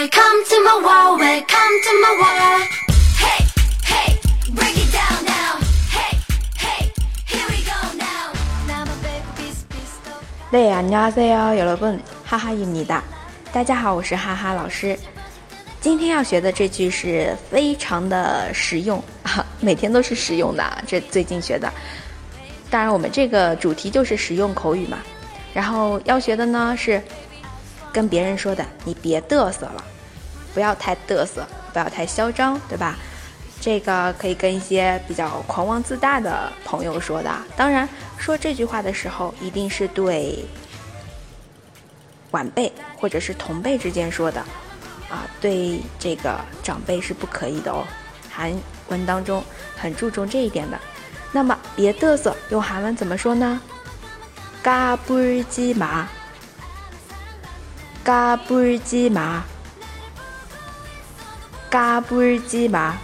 Welcome to my world, welcome to my world. Hey, hey, break it down now. Hey, hey, here we go now. Now my baby, please, please don't. 네, 안녕하세요, 여러분. 하하입니다. 大家好，我是哈哈老师。今天要学的这句是非常的实用啊，每天都是实用的。这最近学的，当然我们这个主题就是实用口语嘛。然后要学的呢是 跟别人说的，你别嘚瑟了，不要太嘚瑟，不要太嚣张，对吧？这个可以跟一些比较狂妄自大的朋友说的。当然，说这句话的时候，一定是对晚辈或者是同辈之间说的，啊，对这个长辈是不可以的哦。韩文当中很注重这一点的。那么，别嘚瑟，用韩文怎么说呢？嘎布尔基麻，嘎布尔基麻，嘎布尔基麻。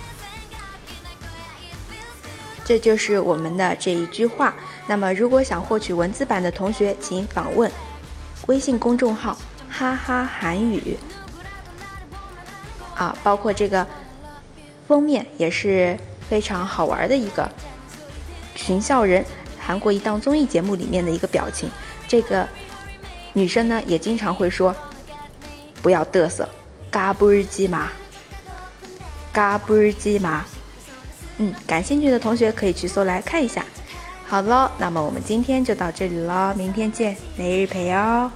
这就是我们的这一句话。那么，如果想获取文字版的同学，请访问微信公众号“哈哈韩语”。啊，包括这个封面也是非常好玩的一个群笑人。韩国一档综艺节目里面的一个表情，这个女生呢也经常会说：“不要嘚瑟，嘎布日鸡麻，嘎布日鸡麻。”嗯，感兴趣的同学可以去搜来看一下。好了，那么我们今天就到这里了，明天见，每日陪哦。